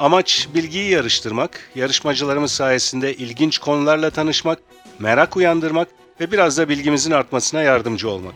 Amaç bilgiyi yarıştırmak, yarışmacılarımız sayesinde ilginç konularla tanışmak, merak uyandırmak ve biraz da bilgimizin artmasına yardımcı olmak.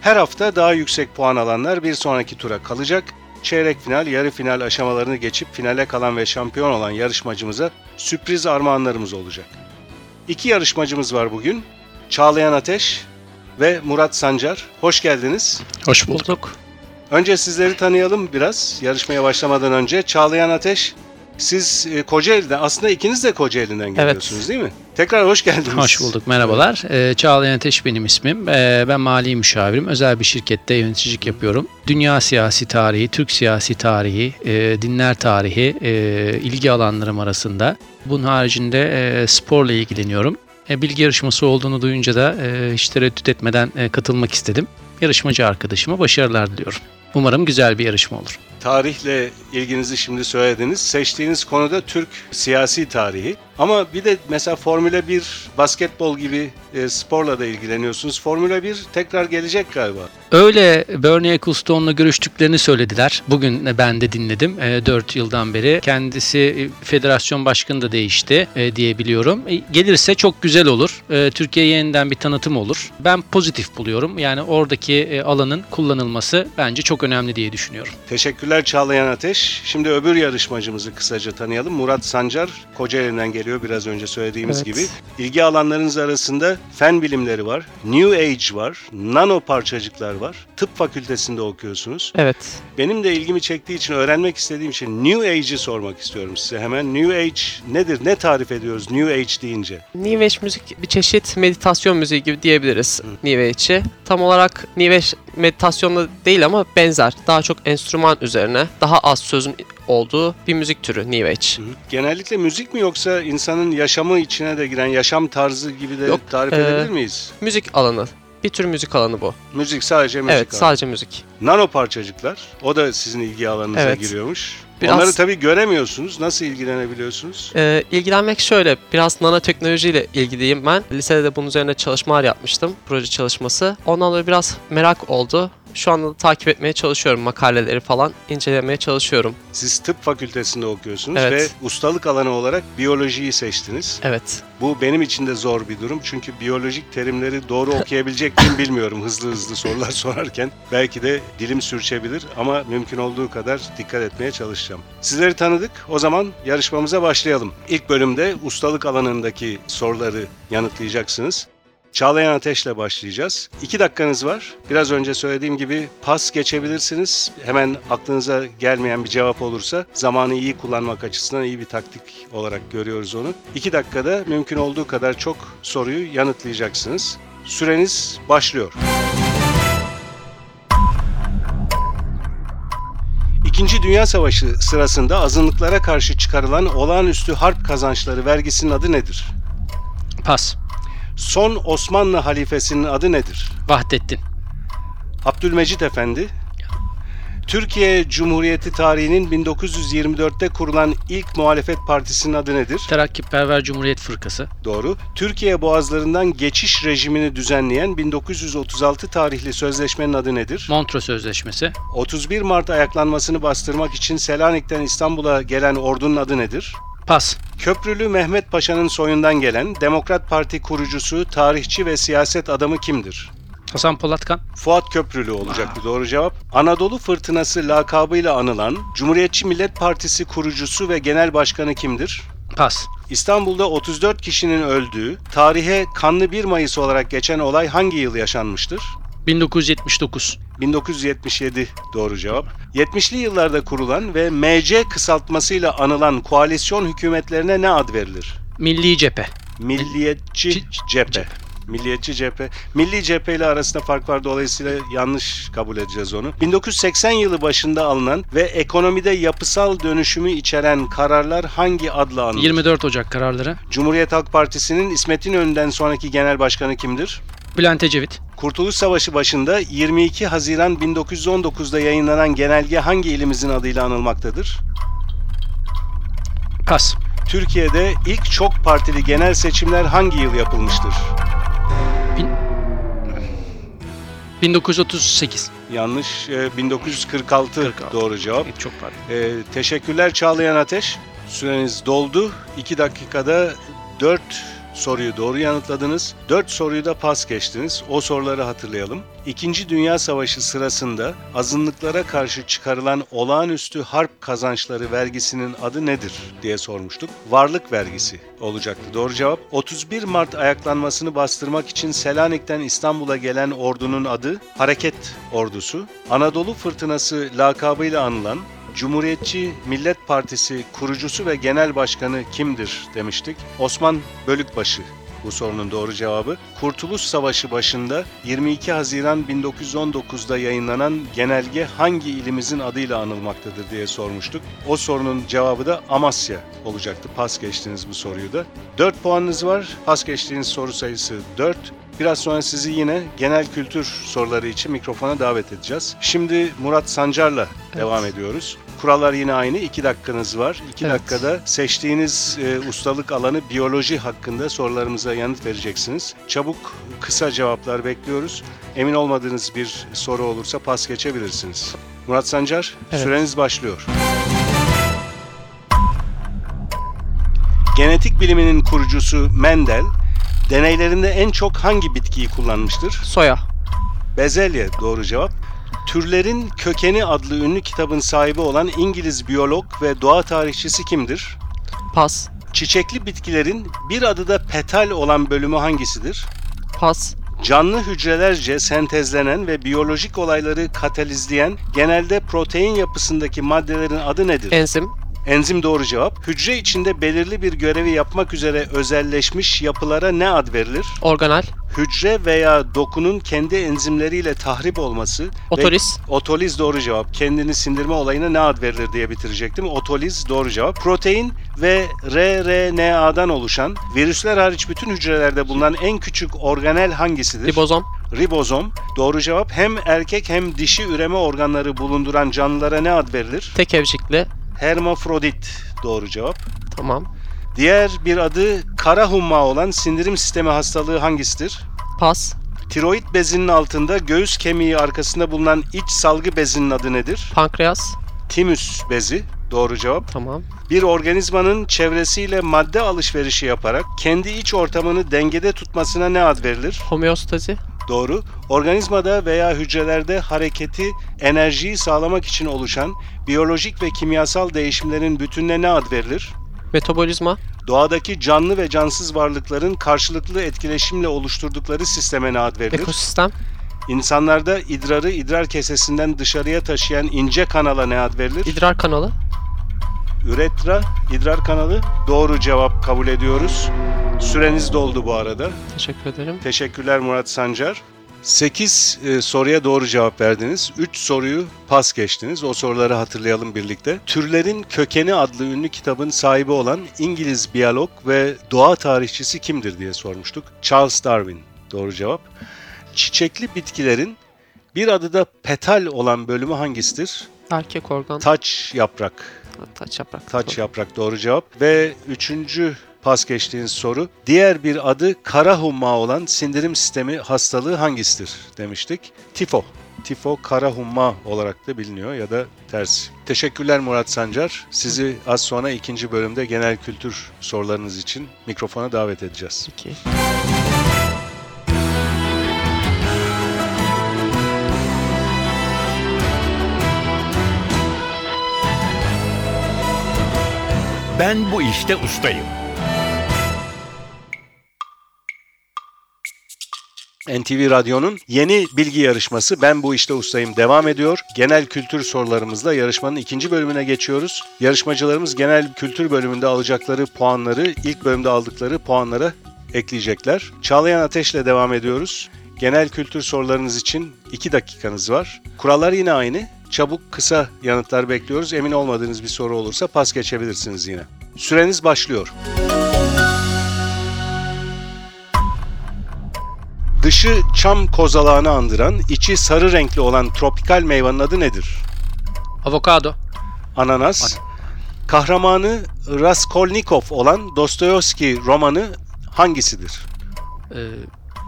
Her hafta daha yüksek puan alanlar bir sonraki tura kalacak. Çeyrek final, yarı final aşamalarını geçip finale kalan ve şampiyon olan yarışmacımıza sürpriz armağanlarımız olacak. İki yarışmacımız var bugün. Çağlayan Ateş ve Murat Sancar. Hoş geldiniz. Hoş bulduk. Önce sizleri tanıyalım biraz yarışmaya başlamadan önce. Çağlayan Ateş, siz e, Kocaeli'den, aslında ikiniz de Kocaeli'den geliyorsunuz değil mi? Tekrar hoş geldiniz. Hoş bulduk. Merhabalar. Ee, Çağlayan Ateş benim ismim. Ee, ben mali müşavirim. Özel bir şirkette yöneticilik yapıyorum. Dünya siyasi tarihi, Türk siyasi tarihi, e, dinler tarihi e, ilgi alanlarım arasında. Bunun haricinde e, sporla ilgileniyorum. E, bilgi yarışması olduğunu duyunca da e, hiç tereddüt etmeden e, katılmak istedim. Yarışmacı arkadaşıma başarılar diliyorum. Umarım güzel bir yarışma olur. Tarihle ilginizi şimdi söylediniz. Seçtiğiniz konuda Türk siyasi tarihi. Ama bir de mesela Formula 1, basketbol gibi e, sporla da ilgileniyorsunuz. Formula 1 tekrar gelecek galiba. Öyle Bernie Ecclestone'la görüştüklerini söylediler. Bugün ben de dinledim e, 4 yıldan beri. Kendisi e, federasyon başkanı da değişti e, diye biliyorum. E, gelirse çok güzel olur. E, Türkiye'ye yeniden bir tanıtım olur. Ben pozitif buluyorum. Yani oradaki e, alanın kullanılması bence çok önemli diye düşünüyorum. Teşekkürler Çağlayan Ateş. Şimdi öbür yarışmacımızı kısaca tanıyalım. Murat Sancar, Kocaeli'nden geliyor biraz önce söylediğimiz Evet. gibi. İlgi alanlarınız arasında fen bilimleri var, New Age var, nano parçacıklar var. Tıp fakültesinde okuyorsunuz. Evet. Benim de ilgimi çektiği için, öğrenmek istediğim için New Age'i sormak istiyorum size hemen. New Age nedir? Ne tarif ediyoruz New Age deyince? New Age müzik bir çeşit meditasyon müziği gibi diyebiliriz New Age'i. Tam olarak New Age meditasyonla değil ama benzer. Daha çok enstrüman üzerine, daha az sözün olduğu bir müzik türü New Age. Genellikle müzik mi yoksa insanın yaşamı içine de giren yaşam tarzı gibi de Yok, tarif e, edebilir miyiz? Müzik alanı. Bir tür müzik alanı bu. Müzik sadece müzik evet, alanı. sadece müzik. Nano parçacıklar. O da sizin ilgi alanınıza Evet. giriyormuş. Biraz- Onları tabii göremiyorsunuz. Nasıl ilgilenebiliyorsunuz? Ee, ilgilenmek şöyle, biraz nanoteknolojiyle ilgiliyim ben. Lisede de bunun üzerine çalışmalar yapmıştım, proje çalışması. Ondan dolayı biraz merak oldu. Şu anda da takip etmeye çalışıyorum makaleleri falan, incelemeye çalışıyorum. Siz tıp fakültesinde okuyorsunuz Evet. ve ustalık alanı olarak biyolojiyi seçtiniz. Evet. Bu benim için de zor bir durum. Çünkü biyolojik terimleri doğru okuyabilecek miyim bilmiyorum hızlı hızlı sorular sorarken. Belki de dilim sürçebilir ama mümkün olduğu kadar dikkat etmeye çalışacağım. Sizleri tanıdık. O zaman yarışmamıza başlayalım. İlk bölümde ustalık alanındaki soruları yanıtlayacaksınız. Çağlayan Ateş'le başlayacağız. İki dakikanız var. Biraz önce söylediğim gibi pas geçebilirsiniz. Hemen aklınıza gelmeyen bir cevap olursa zamanı iyi kullanmak açısından iyi bir taktik olarak görüyoruz onu. İki dakikada mümkün olduğu kadar çok soruyu yanıtlayacaksınız. Süreniz başlıyor. İkinci Dünya Savaşı sırasında azınlıklara karşı çıkarılan olağanüstü harp kazançları vergisinin adı nedir? Pas. Son Osmanlı halifesinin adı nedir? Vahdettin. Abdülmecit Efendi. Türkiye Cumhuriyeti tarihinin 1924'te kurulan ilk muhalefet partisinin adı nedir? Terakkiperver Cumhuriyet Fırkası. Doğru. Türkiye boğazlarından geçiş rejimini düzenleyen 1936 tarihli sözleşmenin adı nedir? Montreux Sözleşmesi. 31 Mart ayaklanmasını bastırmak için Selanik'ten İstanbul'a gelen ordunun adı nedir? Pas. Köprülü Mehmet Paşa'nın soyundan gelen Demokrat Parti kurucusu, tarihçi ve siyaset adamı kimdir? Hasan Polatkan. Fuat Köprülü olacak bir doğru cevap. Anadolu Fırtınası lakabıyla anılan Cumhuriyetçi Millet Partisi kurucusu ve genel başkanı kimdir? Pas. İstanbul'da 34 kişinin öldüğü, tarihe kanlı 1 Mayıs olarak geçen olay hangi yıl yaşanmıştır? 1979. 1977 doğru cevap. 70'li yıllarda kurulan ve MC kısaltmasıyla anılan koalisyon hükümetlerine ne ad verilir? Milli Cephe. Milliyetçi Ci- cephe. cephe. Milliyetçi cephe. Milli cephe ile arasında fark var dolayısıyla yanlış kabul edeceğiz onu. 1980 yılı başında alınan ve ekonomide yapısal dönüşümü içeren kararlar hangi adla anılır? 24 Ocak kararları. Cumhuriyet Halk Partisi'nin İsmet İnönü'nden sonraki genel başkanı kimdir? Bülent Ecevit. Kurtuluş Savaşı başında 22 Haziran 1919'da yayınlanan genelge hangi ilimizin adıyla anılmaktadır? Pas. Türkiye'de ilk çok partili genel seçimler hangi yıl yapılmıştır? 1938. Yanlış. e, 1946 46. doğru cevap. Çok pardon. E, teşekkürler Çağlayan Ateş. Süreniz doldu. 2 dakikada 4 soruyu doğru yanıtladınız. 4 soruyu da pas geçtiniz. O soruları hatırlayalım. İkinci Dünya Savaşı sırasında azınlıklara karşı çıkarılan olağanüstü harp kazançları vergisinin adı nedir diye sormuştuk. Varlık vergisi olacaktı. Doğru cevap. 31 Mart ayaklanmasını bastırmak için Selanik'ten İstanbul'a gelen ordunun adı Hareket Ordusu. Anadolu Fırtınası lakabıyla anılan Cumhuriyetçi Millet Partisi kurucusu ve genel başkanı kimdir demiştik. Osman Bölükbaşı bu sorunun doğru cevabı. Kurtuluş Savaşı başında 22 Haziran 1919'da yayınlanan genelge hangi ilimizin adıyla anılmaktadır diye sormuştuk. O sorunun cevabı da Amasya olacaktı. Pas geçtiniz bu soruyu da. 4 puanınız var. Pas geçtiğiniz soru sayısı 4. Biraz sonra sizi yine genel kültür soruları için mikrofona davet edeceğiz. Şimdi Murat Sancar'la devam ediyoruz. Kurallar yine aynı. 2 dakikanız var. 2 Evet. dakikada seçtiğiniz e, ustalık alanı biyoloji hakkında sorularımıza yanıt vereceksiniz. Çabuk, kısa cevaplar bekliyoruz. Emin olmadığınız bir soru olursa pas geçebilirsiniz. Murat Sancar, Evet. süreniz başlıyor. Genetik biliminin kurucusu Mendel, deneylerinde en çok hangi bitkiyi kullanmıştır? Soya. Bezelye doğru cevap. Türlerin Kökeni adlı ünlü kitabın sahibi olan İngiliz biyolog ve doğa tarihçisi kimdir? Pas. Çiçekli bitkilerin bir adı da petal olan bölümü hangisidir? Pas. Canlı hücrelerce sentezlenen ve biyolojik olayları katalizleyen genelde protein yapısındaki maddelerin adı nedir? Enzim. Enzim doğru cevap. Hücre içinde belirli bir görevi yapmak üzere özelleşmiş yapılara ne ad verilir? Organel. Hücre veya dokunun kendi enzimleriyle tahrip olması. ve- Otoliz. Otoliz doğru cevap. Kendini sindirme olayına ne ad verilir diye bitirecektim. Otoliz doğru cevap. Protein ve rRNA'dan oluşan virüsler hariç bütün hücrelerde bulunan en küçük organel hangisidir? Ribozom. Ribozom. Doğru cevap. Hem erkek hem dişi üreme organları bulunduran canlılara ne ad verilir? Tek evcikli. Hermafrodit. Doğru cevap. Tamam. Diğer bir adı kara humma olan sindirim sistemi hastalığı hangisidir? Pas. Tiroid bezinin altında göğüs kemiği arkasında bulunan iç salgı bezinin adı nedir? Pankreas. Timüs bezi. Doğru cevap. Tamam. Bir organizmanın çevresiyle madde alışverişi yaparak kendi iç ortamını dengede tutmasına ne ad verilir? Homeostazi. Doğru. Organizmada veya hücrelerde hareketi, enerjiyi sağlamak için oluşan biyolojik ve kimyasal değişimlerin bütününe ne ad verilir? Metabolizma. Doğadaki canlı ve cansız varlıkların karşılıklı etkileşimle oluşturdukları sisteme ne ad verilir? Ekosistem. İnsanlarda idrarı idrar kesesinden dışarıya taşıyan ince kanala ne ad verilir? İdrar kanalı. Üretra, idrar kanalı. Doğru cevap kabul ediyoruz. Süreniz doldu bu arada. Teşekkür ederim. Teşekkürler Murat Sancar. 8 soruya doğru cevap verdiniz. 3 soruyu pas geçtiniz. O soruları hatırlayalım birlikte. Türlerin Kökeni adlı ünlü kitabın sahibi olan İngiliz biyolog ve doğa tarihçisi kimdir diye sormuştuk. Charles Darwin. Doğru cevap. Çiçekli bitkilerin bir adı da petal olan bölümü hangisidir? Erkek organ. Taç yaprak. Taç yaprak. Taç yaprak doğru cevap. Ve üçüncü pas geçtiğiniz soru. Diğer bir adı kara humma olan sindirim sistemi hastalığı hangisidir demiştik. Tifo. Tifo kara humma olarak da biliniyor ya da tersi. Teşekkürler Murat Sancar. Sizi az sonra ikinci bölümde genel kültür sorularınız için mikrofona davet edeceğiz. İki. Ben bu işte ustayım. NTV Radyo'nun yeni bilgi yarışması Ben Bu İşte Ustayım devam ediyor. Genel kültür sorularımızla yarışmanın ikinci bölümüne geçiyoruz. Yarışmacılarımız genel kültür bölümünde alacakları puanları ilk bölümde aldıkları puanlara ekleyecekler. Çağlayan Ateş'le devam ediyoruz. Genel kültür sorularınız için 2 dakikanız var. Kurallar yine aynı. Çabuk, kısa yanıtlar bekliyoruz. Emin olmadığınız bir soru olursa pas geçebilirsiniz yine. Süreniz başlıyor. Dışı çam kozalağını andıran, içi sarı renkli olan tropikal meyvanın adı nedir? Avokado. Ananas. Kahramanı Raskolnikov olan Dostoyevski romanı hangisidir? Ee,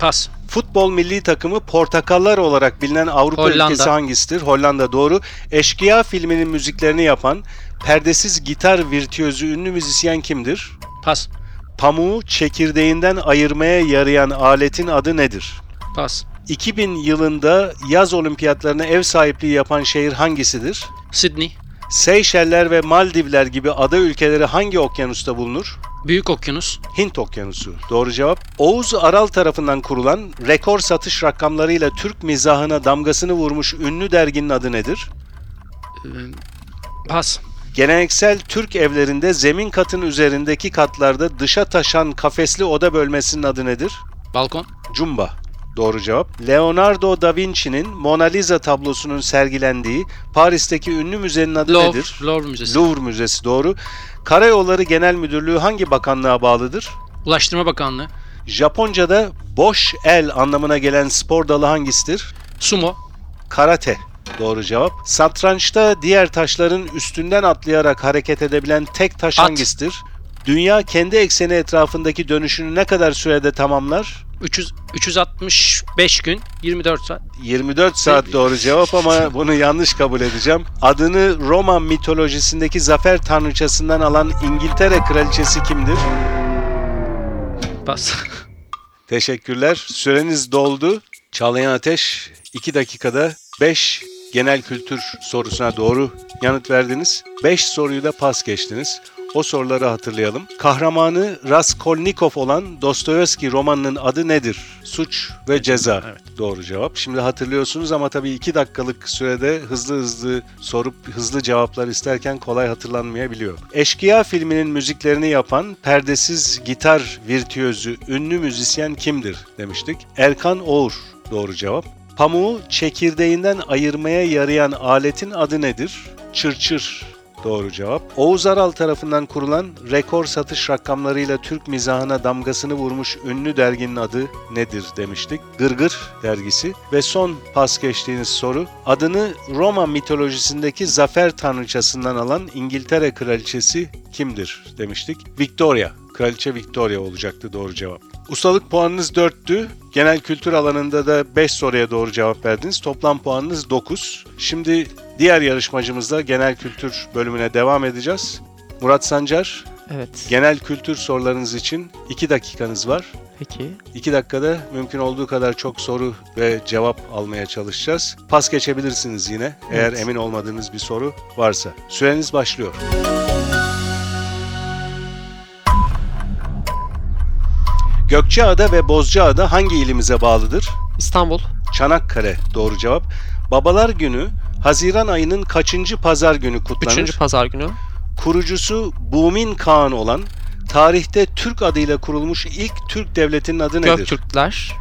pas. Futbol milli takımı portakallar olarak bilinen Avrupa Hollanda. ülkesi hangisidir? Hollanda doğru. Eşkıya filminin müziklerini yapan perdesiz gitar virtüözü ünlü müzisyen kimdir? Pas. Pamuğu çekirdeğinden ayırmaya yarayan aletin adı nedir? Pas. 2000 yılında yaz olimpiyatlarına ev sahipliği yapan şehir hangisidir? Sydney. Seyşeller ve Maldivler gibi ada ülkeleri hangi okyanusta bulunur? Büyük Okyanus. Hint Okyanusu. Doğru cevap. Oğuz Aral tarafından kurulan rekor satış rakamlarıyla Türk mizahına damgasını vurmuş ünlü derginin adı nedir? Ee, pas. Geleneksel Türk evlerinde zemin katın üzerindeki katlarda dışa taşan kafesli oda bölmesinin adı nedir? Balkon. Cumba. Doğru cevap. Leonardo da Vinci'nin Mona Lisa tablosunun sergilendiği Paris'teki ünlü müzenin adı Louvre. nedir? Louvre Müzesi. Louvre Müzesi doğru. Karayolları Genel Müdürlüğü hangi bakanlığa bağlıdır? Ulaştırma Bakanlığı. Japonca'da boş el anlamına gelen spor dalı hangisidir? Sumo. Karate. Doğru cevap. Satrançta diğer taşların üstünden atlayarak hareket edebilen tek taş At. hangisidir? Dünya kendi ekseni etrafındaki dönüşünü ne kadar sürede tamamlar? 300, 365 gün 24 saat. 24 saat doğru cevap ama bunu yanlış kabul edeceğim. Adını Roma mitolojisindeki zafer tanrıçasından alan İngiltere kraliçesi kimdir? Pas. Teşekkürler. Süreniz doldu. Çağlayan Ateş 2 dakikada 5 genel kültür sorusuna doğru yanıt verdiniz. 5 soruyu da pas geçtiniz. O soruları hatırlayalım. Kahramanı Raskolnikov olan Dostoyevski romanının adı nedir? Suç ve Ceza. Evet. Doğru cevap. Şimdi hatırlıyorsunuz ama tabii 2 dakikalık sürede hızlı hızlı sorup hızlı cevaplar isterken kolay hatırlanmayabiliyor. Eşkıya filminin müziklerini yapan perdesiz gitar virtüözü ünlü müzisyen kimdir demiştik. Erkan Oğur doğru cevap. Pamuğu çekirdeğinden ayırmaya yarayan aletin adı nedir? Çırçır Doğru cevap. Oğuz Aral tarafından kurulan rekor satış rakamlarıyla Türk mizahına damgasını vurmuş ünlü derginin adı nedir demiştik. Gırgır dergisi. Ve son pas geçtiğiniz soru. Adını Roma mitolojisindeki zafer tanrıçasından alan İngiltere kraliçesi kimdir demiştik. Victoria. Kraliçe Victoria olacaktı doğru cevap. Ustalık puanınız 4'tü. Genel kültür alanında da 5 soruya doğru cevap verdiniz. Toplam puanınız 9. Şimdi diğer yarışmacımızla genel kültür bölümüne devam edeceğiz. Murat Sancar, Evet. genel kültür sorularınız için 2 dakikanız var. Peki. 2 dakikada mümkün olduğu kadar çok soru ve cevap almaya çalışacağız. Pas geçebilirsiniz yine eğer Evet. emin olmadığınız bir soru varsa. Süreniz başlıyor. Gökçeada ve Bozcaada hangi ilimize bağlıdır? İstanbul. Çanakkale doğru cevap. Babalar Günü Haziran ayının kaçıncı pazar günü kutlanır? Üçüncü pazar günü. Kurucusu Bumin Kağan olan tarihte Türk adıyla kurulmuş ilk Türk devletinin adı nedir? Göktürkler.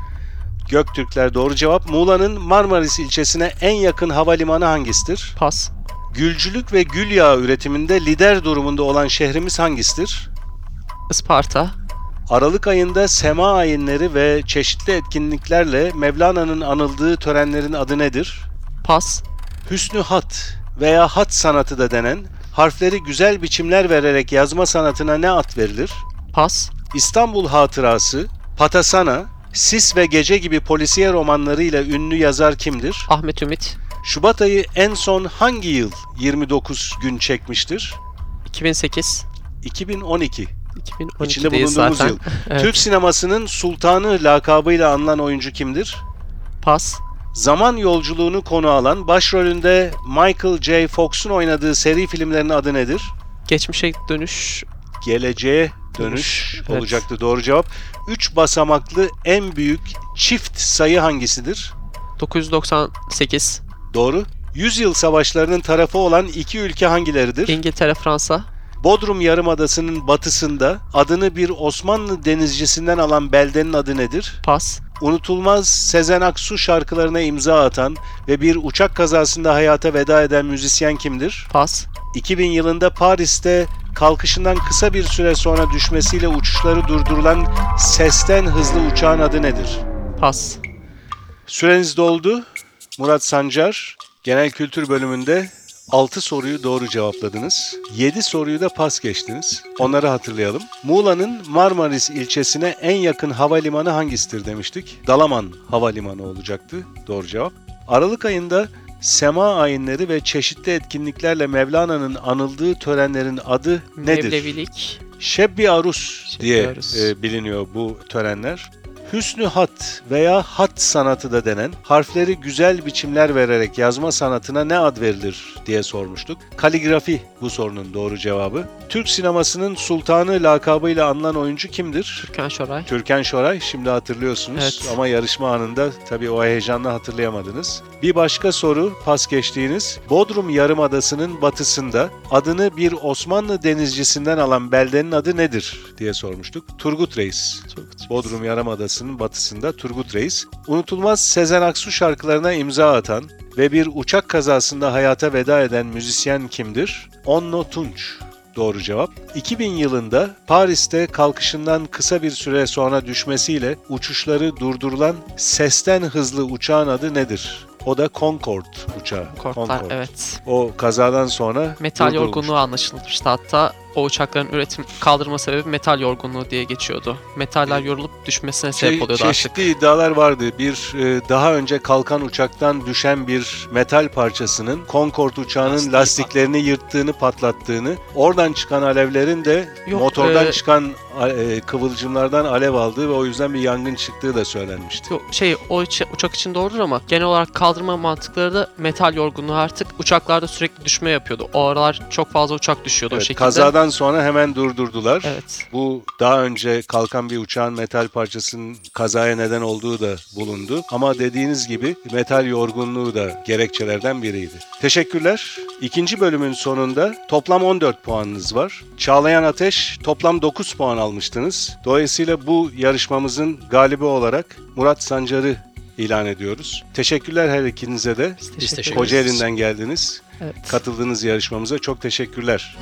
Göktürkler doğru cevap. Muğla'nın Marmaris ilçesine en yakın havalimanı hangisidir? Pas. Gülcülük ve gül yağı üretiminde lider durumunda olan şehrimiz hangisidir? Isparta. Aralık ayında sema ayinleri ve çeşitli etkinliklerle Mevlana'nın anıldığı törenlerin adı nedir? Pas. Hüsnü hat veya hat sanatı da denen harfleri güzel biçimler vererek yazma sanatına ne ad verilir? Pas. İstanbul Hatırası, Patasana, Sis ve Gece gibi polisiye romanlarıyla ünlü yazar kimdir? Ahmet Ümit. Şubat ayı en son hangi yıl 29 gün çekmiştir? 2008. 2012. 2012 İçinde bulunduğumuz zaten. yıl. Evet. Türk sinemasının sultanı lakabıyla anılan oyuncu kimdir? Pas. Zaman yolculuğunu konu alan başrolünde Michael J. Fox'un oynadığı seri filmlerin adı nedir? Geçmişe dönüş. Geleceğe dönüş Dönüş, evet. olacaktı doğru cevap. 3 basamaklı en büyük çift sayı hangisidir? 998. Doğru. Yüzyıl savaşlarının tarafı olan iki ülke hangileridir? İngiltere, Fransa. Bodrum Yarımadası'nın batısında adını bir Osmanlı denizcisinden alan beldenin adı nedir? Pas. Unutulmaz Sezen Aksu şarkılarına imza atan ve bir uçak kazasında hayata veda eden müzisyen kimdir? Pas. 2000 yılında Paris'te kalkışından kısa bir süre sonra düşmesiyle uçuşları durdurulan sesten hızlı uçağın adı nedir? Pas. Süreniz doldu. Murat Sancar genel kültür bölümünde 6 soruyu doğru cevapladınız. 7 soruyu da pas geçtiniz. Onları hatırlayalım. Muğla'nın Marmaris ilçesine en yakın havalimanı hangisidir demiştik. Dalaman Havalimanı olacaktı. Doğru cevap. Aralık ayında sema ayinleri ve çeşitli etkinliklerle Mevlana'nın anıldığı törenlerin adı nedir? Mevlevilik. Şebbi Arus Şebbi diye Arus. e, biliniyor bu törenler. Hüsnü hat veya hat sanatı da denen harfleri güzel biçimler vererek yazma sanatına ne ad verilir diye sormuştuk. Kaligrafi bu sorunun doğru cevabı. Türk sinemasının sultanı lakabıyla anılan oyuncu kimdir? Türkan Şoray. Türkan Şoray şimdi hatırlıyorsunuz Evet. ama yarışma anında tabii o heyecanla hatırlayamadınız. Bir başka soru pas geçtiğiniz Bodrum Yarımadası'nın batısında adını bir Osmanlı denizcisinden alan beldenin adı nedir diye sormuştuk. Turgut Reis. Turgut. Bodrum Yarımadası'nın batısında Turgut Reis. Unutulmaz Sezen Aksu şarkılarına imza atan ve bir uçak kazasında hayata veda eden müzisyen kimdir? Onno Tunç. Doğru cevap. 2000 yılında Paris'te kalkışından kısa bir süre sonra düşmesiyle uçuşları durdurulan sesten hızlı uçağın adı nedir? O da Concorde uçağı. Korklar. Concorde. Evet. O kazadan sonra Metal yorgunluğu anlaşılmıştı hatta. O uçakların üretim kaldırma sebebi metal yorgunluğu diye geçiyordu. Metaller yorulup düşmesine sebep Çe- oluyordu artık. çeşitli iddialar vardı. Bir e, daha önce kalkan uçaktan düşen bir metal parçasının Concorde uçağının Lastiği lastiklerini yırttığını, patlattığını, oradan çıkan alevlerin de Yok, motordan e, çıkan e, kıvılcımlardan alev aldığı ve o yüzden bir yangın çıktığı da söylenmişti. Yok, şey o uça- uçak için doğrudur ama genel olarak kaldırma mantıkları da metal yorgunluğu artık uçaklarda sürekli düşme yapıyordu. O aralar çok fazla uçak düşüyordu o Evet, şekilde. kazadan sonra hemen durdurdular. Evet. Bu daha önce kalkan bir uçağın metal parçasının kazaya neden olduğu da bulundu. Ama dediğiniz gibi metal yorgunluğu da gerekçelerden biriydi. Teşekkürler. İkinci bölümün sonunda toplam 14 puanınız var. Çağlayan Ateş toplam 9 puan almıştınız. Dolayısıyla bu yarışmamızın galibi olarak Murat Sancar'ı ilan ediyoruz. Teşekkürler her ikinize de. Biz teşekkür ederiz. Kocaeli'nden geldiniz. Evet. Katıldığınız yarışmamıza çok teşekkürler.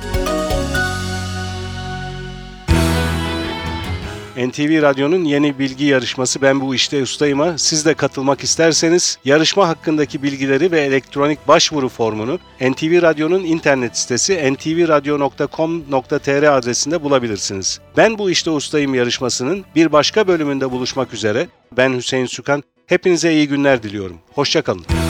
NTV Radyo'nun yeni bilgi yarışması Ben Bu İşte Ustayım'a siz de katılmak isterseniz yarışma hakkındaki bilgileri ve elektronik başvuru formunu NTV Radyo'nun internet sitesi ntvradio.com.tr adresinde bulabilirsiniz. Ben Bu İşte Ustayım yarışmasının bir başka bölümünde buluşmak üzere. Ben Hüseyin Sükan. Hepinize iyi günler diliyorum. Hoşçakalın.